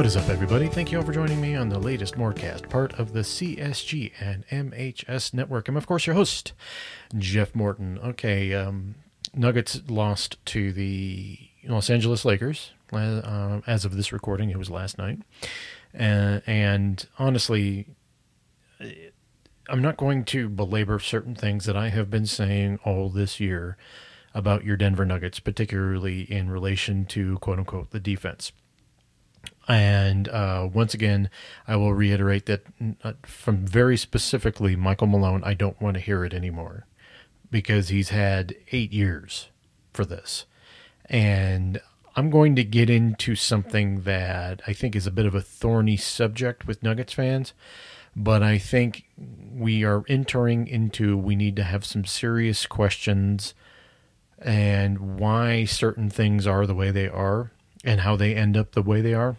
What is up, everybody? Thank you all for joining me on the latest Morecast, part of the CSG and MHS network. I'm, of course, your host, Jeff Morton. Okay, um, Nuggets lost to the Los Angeles Lakers. Uh, as of this recording, it was last night. Uh, and honestly, I'm not going to belabor certain things that I have been saying all this year about your Denver Nuggets, particularly in relation to quote unquote the defense. And uh, once again, I will reiterate that uh, from very specifically Michael Malone, I don't want to hear it anymore because he's had eight years for this. And I'm going to get into something that I think is a bit of a thorny subject with Nuggets fans, but I think we are entering into we need to have some serious questions and why certain things are the way they are and how they end up the way they are.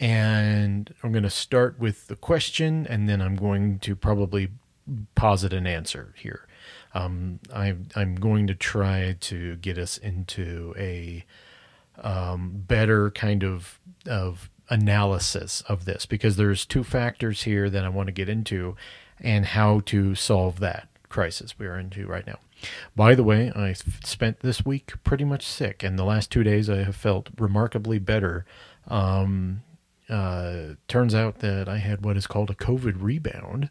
And I'm going to start with the question, and then I'm going to probably posit an answer here. Um, I, I'm going to try to get us into a um, better kind of of analysis of this because there's two factors here that I want to get into, and how to solve that crisis we are into right now. By the way, I spent this week pretty much sick, and the last two days I have felt remarkably better. Um, uh, turns out that I had what is called a COVID rebound.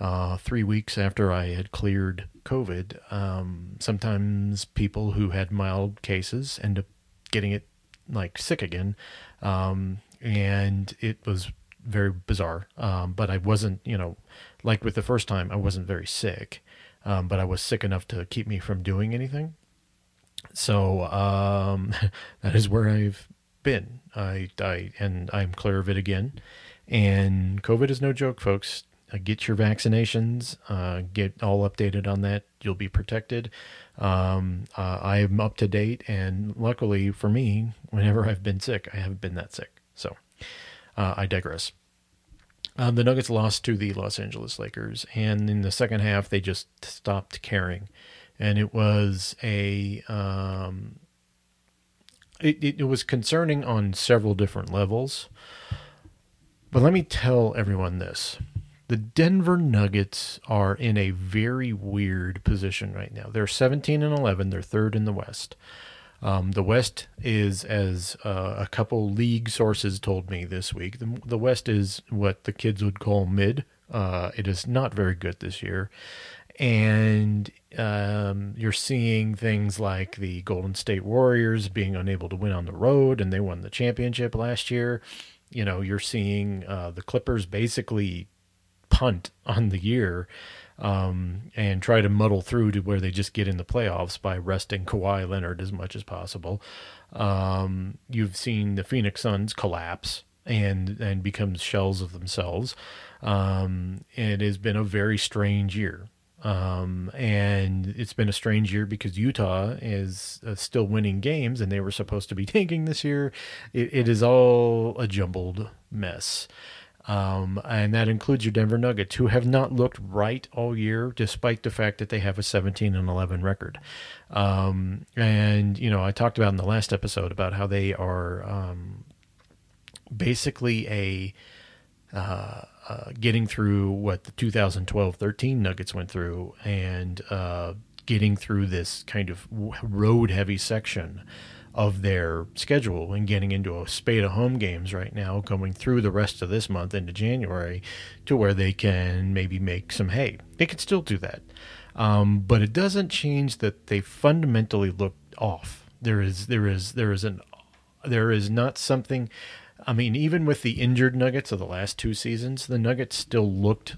Uh, three weeks after I had cleared COVID, um, sometimes people who had mild cases end up getting it like sick again, um, and it was very bizarre. Um, but I wasn't, you know, like with the first time, I wasn't very sick, um, but I was sick enough to keep me from doing anything. So um, that is where I've been. I, I and I'm clear of it again. And COVID is no joke, folks. Uh, get your vaccinations. Uh, get all updated on that. You'll be protected. Um, uh, I am up to date, and luckily for me, whenever I've been sick, I haven't been that sick. So uh, I digress. Um, the Nuggets lost to the Los Angeles Lakers, and in the second half, they just stopped caring, and it was a um, it, it, it was concerning on several different levels. But let me tell everyone this. The Denver Nuggets are in a very weird position right now. They're 17 and 11. They're third in the West. Um, the West is, as uh, a couple league sources told me this week, the, the West is what the kids would call mid. Uh, it is not very good this year and um, you're seeing things like the Golden State Warriors being unable to win on the road, and they won the championship last year. You know, you're seeing uh, the Clippers basically punt on the year um, and try to muddle through to where they just get in the playoffs by resting Kawhi Leonard as much as possible. Um, you've seen the Phoenix Suns collapse and and become shells of themselves. Um, it has been a very strange year. Um, and it's been a strange year because Utah is uh, still winning games and they were supposed to be tanking this year. it, it is all a jumbled mess. Um, and that includes your Denver Nuggets, who have not looked right all year, despite the fact that they have a 17 and 11 record. Um, and you know, I talked about in the last episode about how they are um, basically a uh, uh, getting through what the 2012-13 Nuggets went through, and uh, getting through this kind of road-heavy section of their schedule and getting into a spate of home games right now, going through the rest of this month into January, to where they can maybe make some hay. They can still do that, um, but it doesn't change that they fundamentally look off. There is there is there is an there is not something. I mean, even with the injured Nuggets of the last two seasons, the Nuggets still looked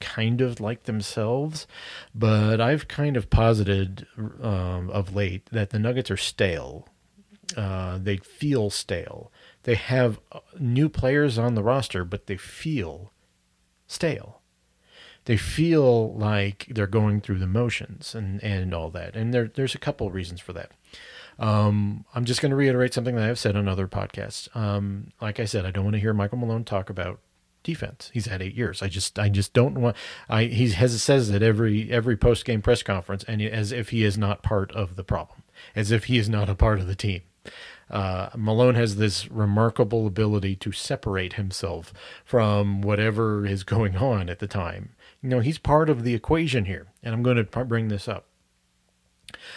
kind of like themselves, but I've kind of posited um, of late that the Nuggets are stale uh, they feel stale. They have uh, new players on the roster, but they feel stale. They feel like they're going through the motions and, and all that. And there, there's a couple of reasons for that. Um, I'm just going to reiterate something that I've said on other podcasts. Um, like I said, I don't want to hear Michael Malone talk about defense. He's had eight years. I just I just don't want. I he has says it every every post game press conference, and as if he is not part of the problem, as if he is not a part of the team. Uh, Malone has this remarkable ability to separate himself from whatever is going on at the time. You know, he's part of the equation here, and I'm going to bring this up.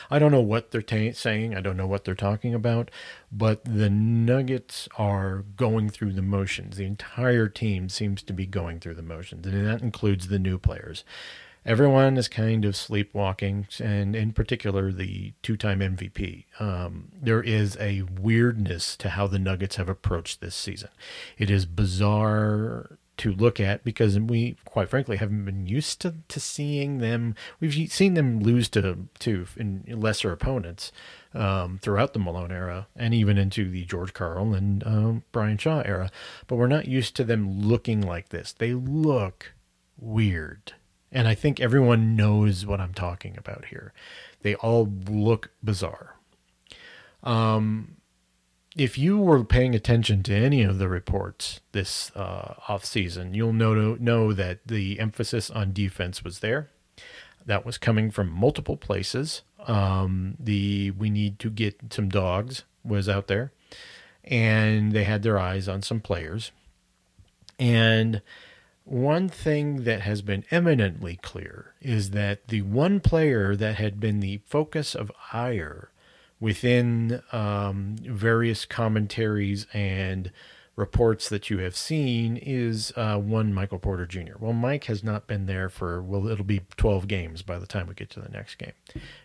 I don't know what they're saying. I don't know what they're talking about, but the Nuggets are going through the motions. The entire team seems to be going through the motions, and that includes the new players everyone is kind of sleepwalking, and in particular, the two time MVP. Um, there is a weirdness to how the Nuggets have approached this season. It is bizarre to look at because we, quite frankly, haven't been used to, to seeing them. We've seen them lose to to lesser opponents um, throughout the Malone era and even into the George Karl and um, Brian Shaw era, but we're not used to them looking like this. They look weird. And I think everyone knows what I'm talking about here. They all look bizarre. Um, if you were paying attention to any of the reports this uh, off season, you'll know know that the emphasis on defense was there. That was coming from multiple places. Um, the we need to get some dogs was out there, and they had their eyes on some players, and one thing that has been eminently clear is that the one player that had been the focus of ire within um, various commentaries and reports that you have seen is uh, one Michael Porter Jr. Well, Mike has not been there for, well, it'll be 12 games by the time we get to the next game.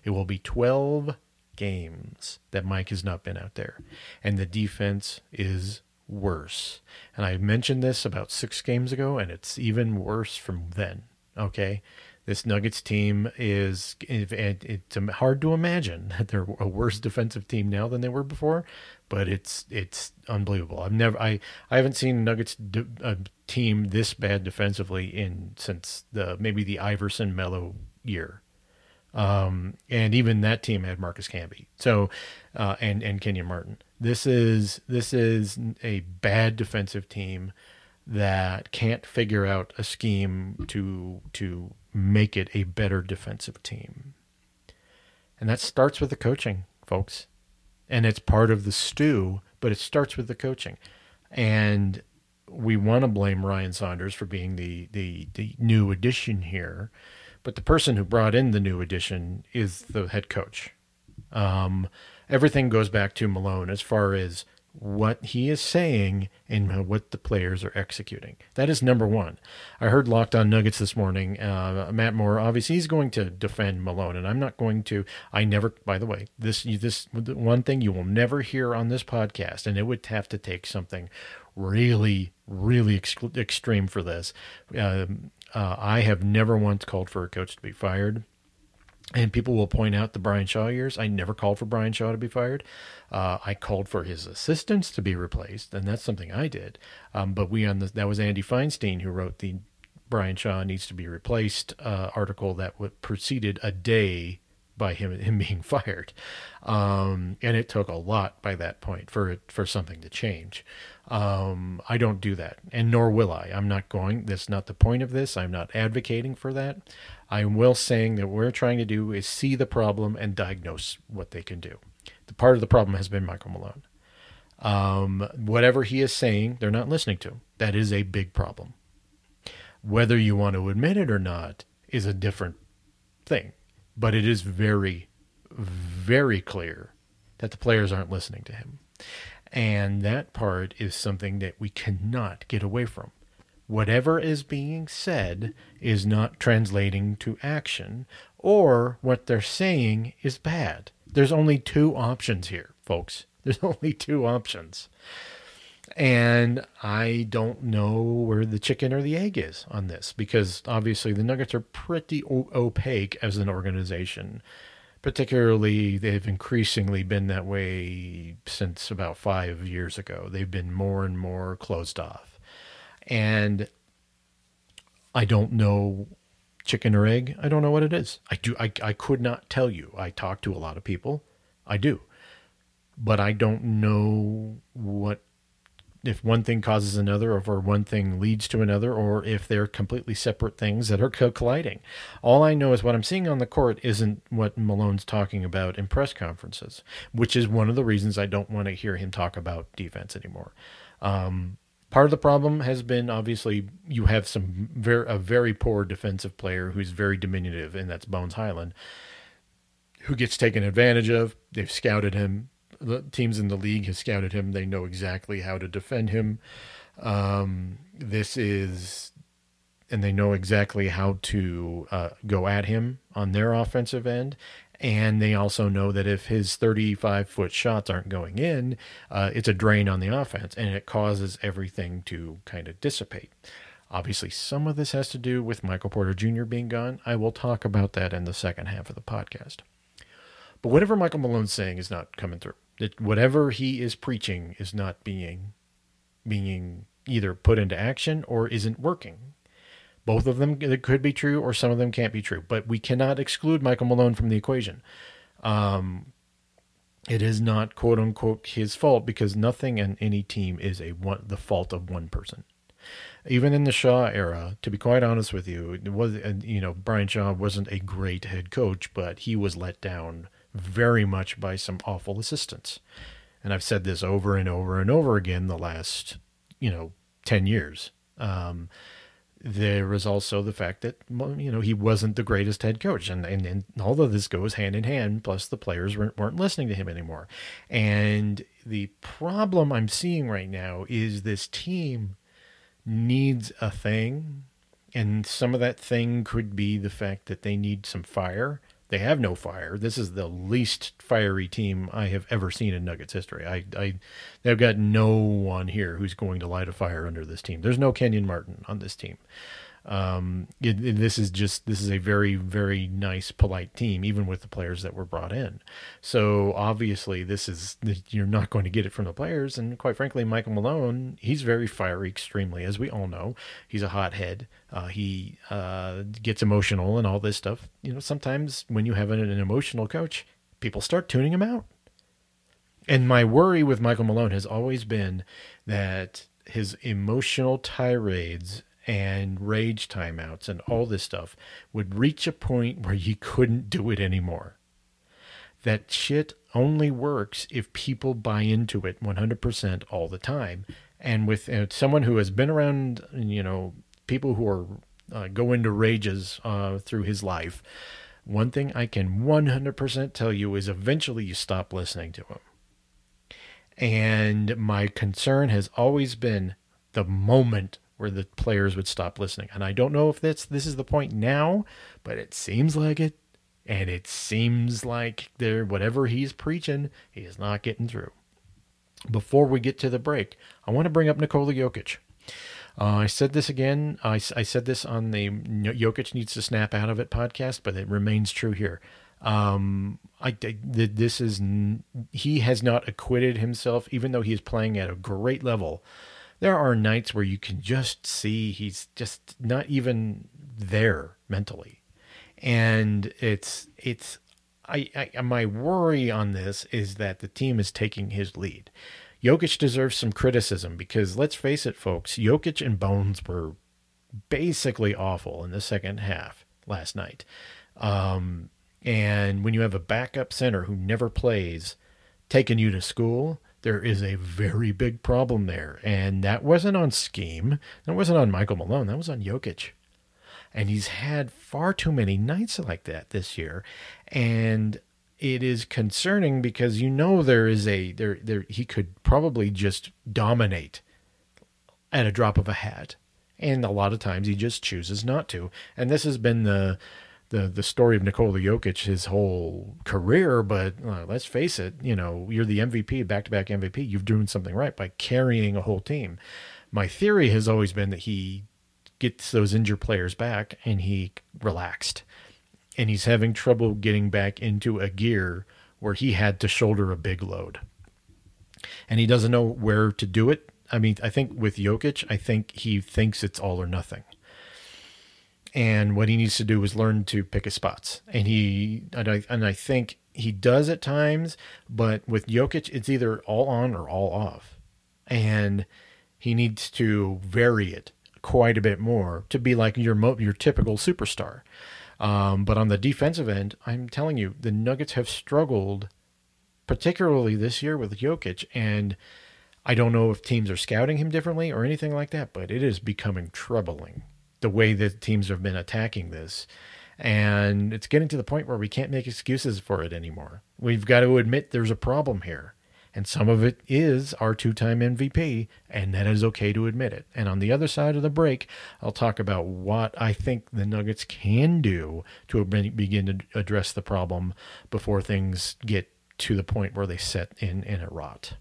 It will be 12 games that Mike has not been out there. And the defense is worse. And I mentioned this about six games ago, and it's even worse from then. Okay. This Nuggets team is, it's hard to imagine that they're a worse defensive team now than they were before, but it's it's unbelievable. I've never, I, I haven't seen Nuggets a team this bad defensively in since the maybe the Iverson Melo year. Um, and even that team had Marcus Camby. So, uh, and and Kenyon Martin. This is this is a bad defensive team that can't figure out a scheme to to make it a better defensive team. And that starts with the coaching, folks. And it's part of the stew, but it starts with the coaching. And we want to blame Ryan Saunders for being the the the new addition here but the person who brought in the new addition is the head coach. Um, everything goes back to Malone as far as what he is saying and what the players are executing. That is number one. I heard Locked On Nuggets this morning. Uh, Matt Moore, obviously, he's going to defend Malone, and I'm not going to. I never, by the way, this this one thing you will never hear on this podcast, and it would have to take something really, really ex- extreme for this. Um, uh, I have never once called for a coach to be fired. And people will point out the Brian Shaw years. I never called for Brian Shaw to be fired. Uh, I called for his assistants to be replaced, and that's something I did. Um, but we on the, that was Andy Feinstein who wrote the Brian Shaw needs to be replaced uh, article that preceded a day by him him being fired, um, and it took a lot by that point for for something to change. Um, I don't do that, and nor will I. I'm not going. That's not the point of this. I'm not advocating for that. I am will saying that what we're trying to do is see the problem and diagnose what they can do. The part of the problem has been Michael Malone. Um, whatever he is saying, they're not listening to. That is a big problem. Whether you want to admit it or not is a different thing, but it is very, very clear that the players aren't listening to him. And that part is something that we cannot get away from. Whatever is being said is not translating to action, or what they're saying is bad. There's only two options here, folks. There's only two options. And I don't know where the chicken or the egg is on this because obviously the Nuggets are pretty o- opaque as an organization. Particularly, they've increasingly been that way since about five years ago. They've been more and more closed off. And I don't know chicken or egg. I don't know what it is. I do. I, I could not tell you. I talk to a lot of people. I do but I don't know what if one thing causes another, or if one thing leads to another, or if they're completely separate things that are colliding. All I know is what I'm seeing on the court isn't what Malone's talking about in press conferences, which is one of the reasons I don't want to hear him talk about defense anymore. Um, part of the problem has been obviously you have some very a very poor defensive player who's very diminutive, and that's Bones Hyland, who gets taken advantage of. They've scouted him the teams in the league have scouted him. They know exactly how to defend him. Um, this is, and they know exactly how to uh, go at him on their offensive end. And they also know that if his 35 foot shots aren't going in, uh, it's a drain on the offense and it causes everything to kind of dissipate. Obviously, some of this has to do with Michael Porter Jr. being gone. I will talk about that in the second half of the podcast. But whatever Michael Malone's saying is not coming through that whatever he is preaching is not being being either put into action or isn't working. Both of them could be true, or some of them can't be true. But we cannot exclude Michael Malone from the equation. Um, it is not quote unquote his fault because nothing in any team is a one, the fault of one person. Even in the Shaw era, to be quite honest with you, it was you know Brian Shaw wasn't a great head coach, but he was let down very much by some awful assistants. And I've said this over and over and over again the last, you know, 10 years. Um, there was also the fact that, you know, he wasn't the greatest head coach. And, and, and all of this goes hand in hand. Plus, the players weren't, weren't listening to him anymore. And the problem I'm seeing right now is this team needs a thing. And some of that thing could be the fact that they need some fire they have no fire. This is the least fiery team I have ever seen in Nuggets history. I, I, they've got no one here who's going to light a fire under this team. There's no Kenyon Martin on this team. Um, it, this is just this is a very very nice polite team, even with the players that were brought in. So obviously, this is you're not going to get it from the players. And quite frankly, Michael Malone, he's very fiery, extremely, as we all know. He's a hothead. Uh, he uh, gets emotional and all this stuff. You know, sometimes when you have an, an emotional coach, people start tuning him out. And my worry with Michael Malone has always been that his emotional tirades and rage timeouts and all this stuff would reach a point where you couldn't do it anymore. That shit only works if people buy into it 100% all the time. And with uh, someone who has been around, you know, people who are uh, go into rages uh, through his life, one thing I can 100% tell you is eventually you stop listening to him. And my concern has always been the moment where the players would stop listening. And I don't know if that's this is the point now, but it seems like it. And it seems like there whatever he's preaching, he is not getting through. Before we get to the break, I want to bring up Nikola Jokic. Uh, I said this again. I, I said this on the Jokic needs to snap out of it podcast, but it remains true here. Um, I, I this is he has not acquitted himself, even though he is playing at a great level there are nights where you can just see he's just not even there mentally. And it's it's I, I my worry on this is that the team is taking his lead. Jokic deserves some criticism because let's face it, folks, Jokic and Bones were basically awful in the second half last night. Um, and when you have a backup center who never plays taking you to school, there is a very big problem there. And that wasn't on scheme. That wasn't on Michael Malone. That was on Jokic. And he's had far too many nights like that this year. And it is concerning because you know there is a there there he could probably just dominate at a drop of a hat. And a lot of times he just chooses not to. And this has been the the the story of Nikola Jokic his whole career, but uh, let's face it, you know, you're the MVP, back to back MVP. You've doing something right by carrying a whole team. My theory has always been that he gets those injured players back and he relaxed. And he's having trouble getting back into a gear where he had to shoulder a big load. And he doesn't know where to do it. I mean, I think with Jokic, I think he thinks it's all or nothing and what he needs to do is learn to pick his spots. And he and I, and I think he does at times, but with Jokic, it's either all on or all off, and he needs to vary it quite a bit more to be like your your typical superstar. Um, but on the defensive end, I'm telling you, the Nuggets have struggled, particularly this year with Jokic, and I don't know if teams are scouting him differently or anything like that, but it is becoming troubling the way that teams have been attacking this. And it's getting to the point where we can't make excuses for it anymore. We've got to admit there's a problem here. And some of it is our two time MVP, and that is okay to admit it. And on the other side of the break, I'll talk about what I think the Nuggets can do to begin to address the problem before things get to the point where they set in, and it rot.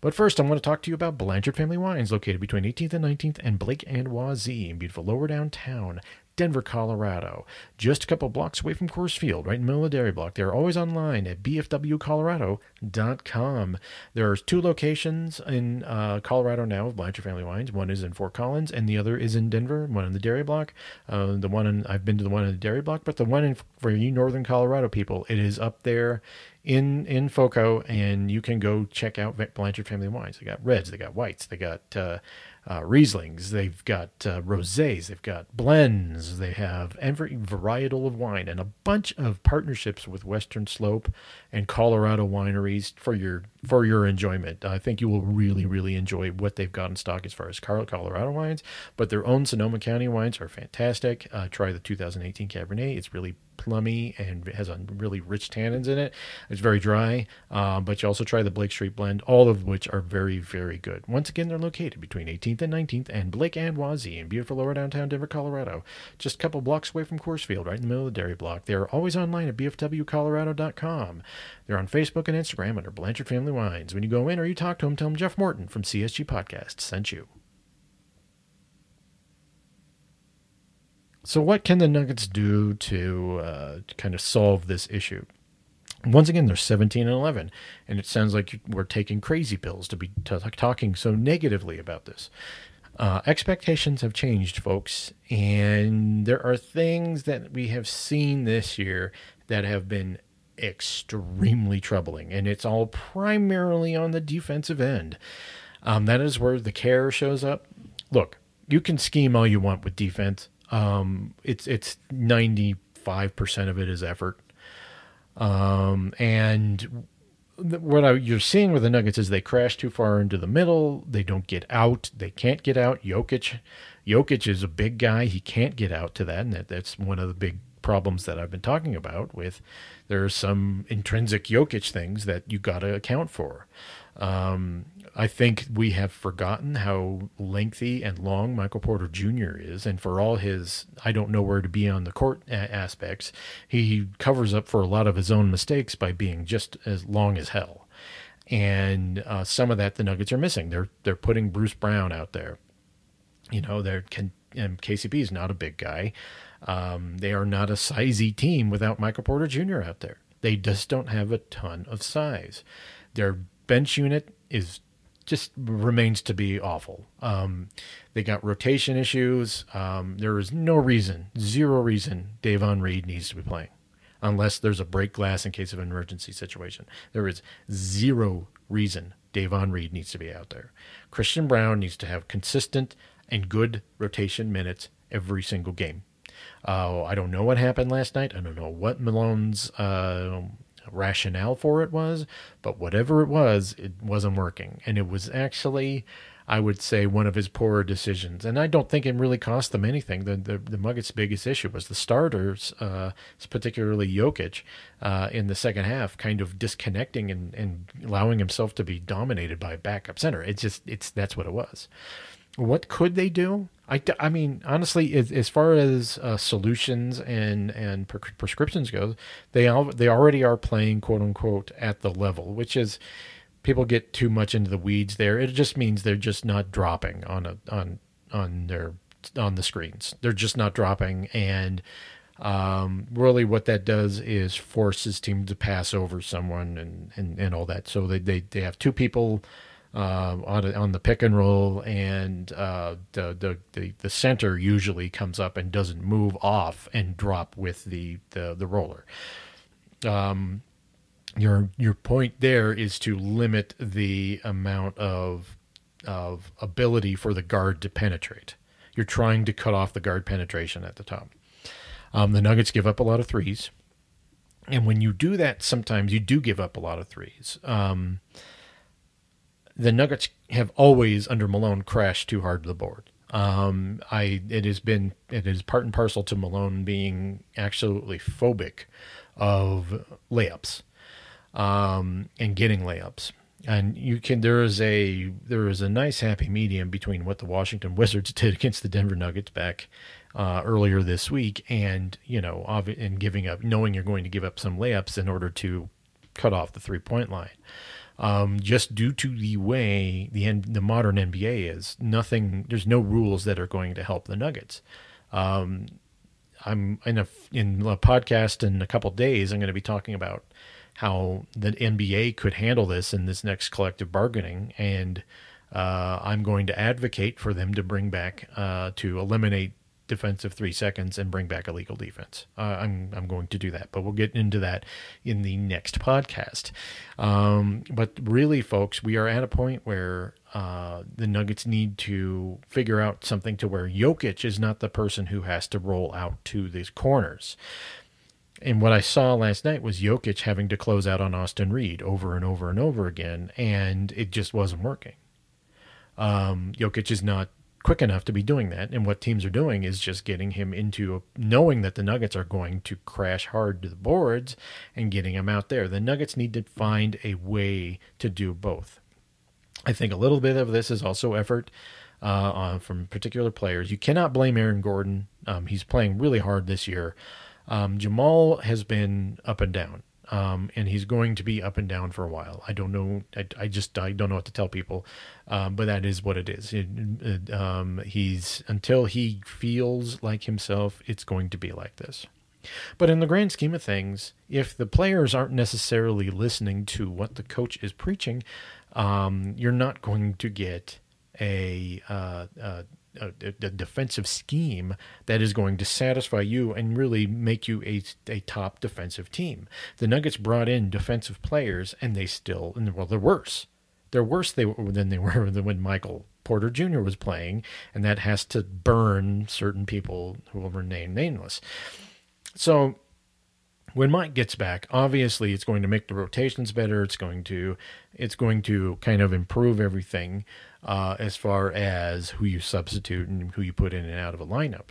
But first, I want to talk to you about Blanchard Family Wines, located between 18th and 19th and Blake and Wazee in beautiful lower downtown. Denver, Colorado. Just a couple blocks away from Coors Field, right in the middle of the dairy block. They're always online at bfwcolorado.com. There are two locations in uh, Colorado now of Blanchard Family Wines. One is in Fort Collins, and the other is in Denver. One in the dairy block. Uh, the one in, I've been to the one in the dairy block, but the one in for you northern Colorado people, it is up there in in Foco, and you can go check out Blanchard Family Wines. They got reds, they got whites, they got uh, uh, Rieslings, they've got uh, rosés, they've got blends, they have every varietal of wine, and a bunch of partnerships with Western Slope and Colorado wineries for your for your enjoyment. I think you will really really enjoy what they've got in stock as far as Colorado wines, but their own Sonoma County wines are fantastic. Uh, try the 2018 Cabernet; it's really plummy and has a really rich tannins in it. It's very dry, uh, but you also try the Blake Street blend, all of which are very, very good. Once again, they're located between 18th and 19th and Blake and Wazee in beautiful lower downtown Denver, Colorado. Just a couple blocks away from Coors Field, right in the middle of the dairy block. They're always online at bfwcolorado.com. They're on Facebook and Instagram under Blanchard Family Wines. When you go in or you talk to them, tell them Jeff Morton from CSG Podcast sent you. So, what can the Nuggets do to uh, kind of solve this issue? Once again, they're 17 and 11, and it sounds like we're taking crazy pills to be t- talking so negatively about this. Uh, expectations have changed, folks, and there are things that we have seen this year that have been extremely troubling, and it's all primarily on the defensive end. Um, that is where the care shows up. Look, you can scheme all you want with defense. Um, it's it's ninety five percent of it is effort, um, and what I, you're seeing with the Nuggets is they crash too far into the middle. They don't get out. They can't get out. Jokic, Jokic is a big guy. He can't get out to that, and that, that's one of the big problems that I've been talking about. With there are some intrinsic Jokic things that you got to account for. Um, I think we have forgotten how lengthy and long Michael Porter Jr. is, and for all his I don't know where to be on the court aspects, he covers up for a lot of his own mistakes by being just as long as hell. And uh, some of that the Nuggets are missing. They're they're putting Bruce Brown out there. You know, they're can, and KCP is not a big guy. Um, they are not a sizey team without Michael Porter Jr. out there. They just don't have a ton of size. Their bench unit is just remains to be awful. Um, they got rotation issues. Um, there is no reason, zero reason, Davon Reed needs to be playing. unless there's a break glass in case of an emergency situation. There is zero reason Davon Reed needs to be out there. Christian Braun needs to have consistent and good rotation minutes every single game. Uh, I don't know what happened last night. I don't know what Malone's uh, rationale for it was, but whatever it was, it wasn't working. And it was actually, I would say, one of his poorer decisions. And I don't think it really cost them anything. The the, the Nuggets' biggest issue was the starters, uh, particularly Jokic, uh, in the second half, kind of disconnecting and, and allowing himself to be dominated by backup center. It's just, it's that's what it was. What could they do? I, I mean, honestly, as, as far as uh, solutions and and pre- prescriptions goes, they al- they already are playing quote unquote at the level, which is people get too much into the weeds there. It just means they're just not dropping on a on on their on the screens. They're just not dropping, and um, really what that does is forces his team to pass over someone and and, and all that. So they, they they have two people uh, on on the pick and roll, and uh, the, the, the the center usually comes up and doesn't move off and drop with the the, the roller. Um, your your point there is to limit the amount of of ability for the guard to penetrate. You're trying to cut off the guard penetration at the top. Um, the Nuggets give up a lot of threes, and when you do that, sometimes you do give up a lot of threes. Um, the Nuggets have always under Malone crashed too hard to the board. Um, I it has been it is part and parcel to Malone being absolutely phobic of layups um, and getting layups. And you can there is a there is a nice happy medium between what the Washington Wizards did against the Denver Nuggets back uh, earlier this week, and you know, and giving up, knowing you're going to give up some layups in order to cut off the three point line um, just due to the way the the modern NBA is. Nothing, there's no rules that are going to help the Nuggets. Um, I'm in a in a podcast in a couple days. I'm going to be talking about how the NBA could handle this in this next collective bargaining, and uh, I'm going to advocate for them to bring back uh, to eliminate defensive three seconds and bring back a legal defense. Uh, I'm I'm going to do that, but we'll get into that in the next podcast. Um, but really, folks, we are at a point where uh, the Nuggets need to figure out something to where Jokic is not the person who has to roll out to these corners. And what I saw last night was Jokic having to close out on Austin Reed over and over and over again, and it just wasn't working. Um, Jokic is not quick enough to be doing that. And what teams are doing is just getting him into knowing that the Nuggets are going to crash hard to the boards and getting him out there. The Nuggets need to find a way to do both. I think a little bit of this is also effort uh, on, from particular players. You cannot blame Aaron Gordon. Um, he's playing really hard this year. Um, Jamal has been up and down um, and he's going to be up and down for a while. I don't know. I, I just I don't know what to tell people, um, but that is what it is. It, it, um, he's until he feels like himself, it's going to be like this. But in the grand scheme of things, if the players aren't necessarily listening to what the coach is preaching, um, you're not going to get a, uh, uh, a, a, defensive scheme that is going to satisfy you and really make you a, a top defensive team. The Nuggets brought in defensive players, and they still, well, they're worse. They're worse they, than they were when Michael Porter Jr. was playing, and that has to burn certain people who will remain nameless. So when Mike gets back, obviously it's going to make the rotations better. It's going to it's going to kind of improve everything uh, as far as who you substitute and who you put in and out of a lineup.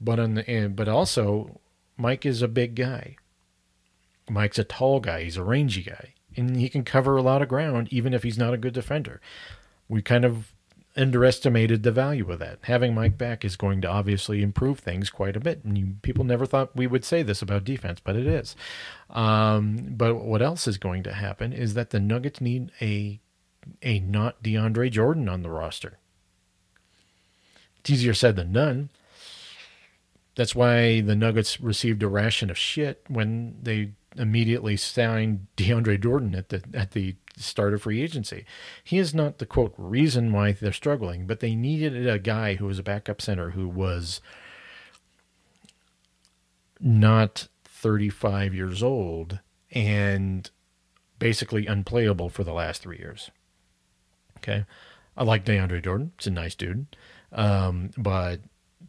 But on the but also Mike is a big guy. Mike's a tall guy. He's a rangy guy, and he can cover a lot of ground even if he's not a good defender. We kind of underestimated the value of that. Having Mike back is going to obviously improve things quite a bit. And you, people never thought we would say this about defense, but it is. Um, but what else is going to happen is that the Nuggets need a a not DeAndre Jordan on the roster. It's easier said than done. That's why the Nuggets received a ration of shit when they immediately signed DeAndre Jordan at the at the start of free agency. He is not the quote reason why they're struggling, but they needed a guy who was a backup center who was not 35 years old and basically unplayable for the last three years. Okay. I like DeAndre Jordan. It's a nice dude. Um, but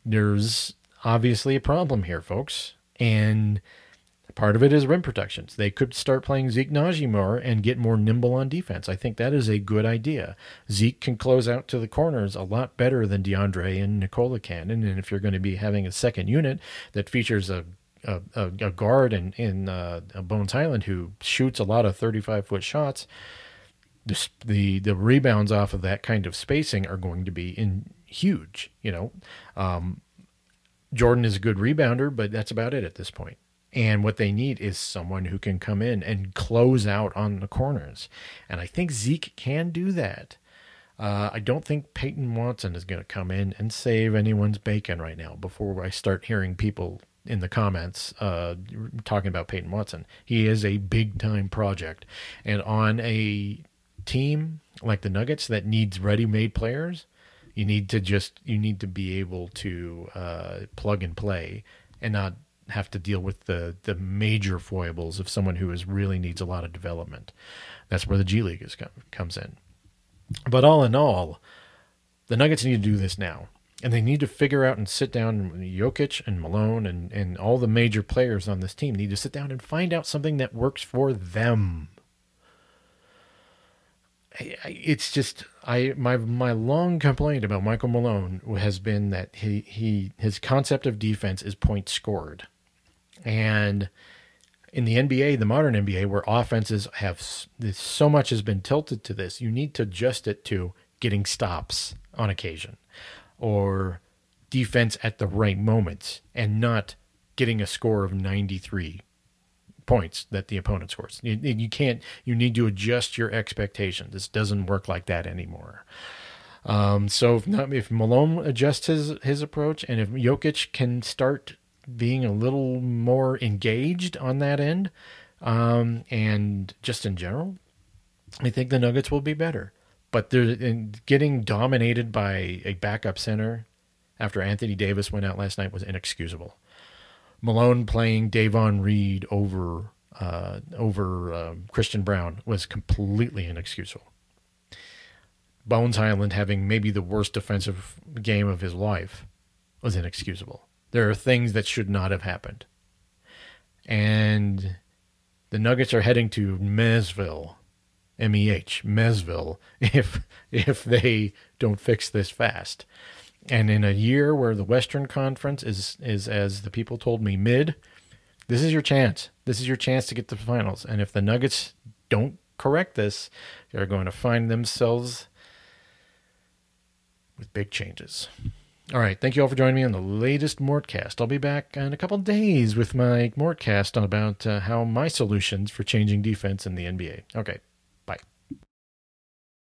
there's obviously a problem here, folks. And part of it is rim protections. They could start playing Zeke Nnaji more and get more nimble on defense. I think that is a good idea. Zeke can close out to the corners a lot better than DeAndre and Nikola can. And if you're going to be having a second unit that features a a, a, guard in in uh, Bones Hyland who shoots a lot of 35 foot shots, the, the the rebounds off of that kind of spacing are going to be in huge. You know, um, Jordan is a good rebounder, but that's about it at this point. And what they need is someone who can come in and close out on the corners. And I think Zeke can do that. Uh, I don't think Peyton Watson is going to come in and save anyone's bacon right now before I start hearing people in the comments uh, talking about Peyton Watson. He is a big time project. And on a team like the Nuggets that needs ready made players, you need to just you need to be able to uh, plug and play and not have to deal with the the major foibles of someone who is really needs a lot of development. That's where the G League is comes in. But all in all, the Nuggets need to do this now. And they need to figure out and sit down. Jokic and Malone and, and all the major players on this team need to sit down and find out something that works for them. It's just I my my long complaint about Michael Malone has been that he he his concept of defense is points scored. And in the NBA, the modern NBA, where offenses have so much has been tilted to this, you need to adjust it to getting stops on occasion or defense at the right moments and not getting a score of 93 points that the opponent scores. You, you can't, you need to adjust your expectations. This doesn't work like that anymore. Um, so if, not, if Malone adjusts his, his approach and if Jokic can start being a little more engaged on that end, um, and just in general, I think the Nuggets will be better. But they're getting dominated by a backup center after Anthony Davis went out last night was inexcusable. Malone playing Davon Reed over uh, over uh, Christian Braun was completely inexcusable. Bones Hyland having maybe the worst defensive game of his life was inexcusable. There are things that should not have happened. And the Nuggets are heading to Mesville, M E H, Mesville, if if they don't fix this fast. And in a year where the Western Conference is is as the people told me mid, this is your chance. This is your chance to get to the finals. And if the Nuggets don't correct this, they're going to find themselves with big changes. All right. Thank you all for joining me on the latest Mortcast. I'll be back in a couple days with my Mortcast on about uh, how my solutions for changing defense in the NBA. Okay.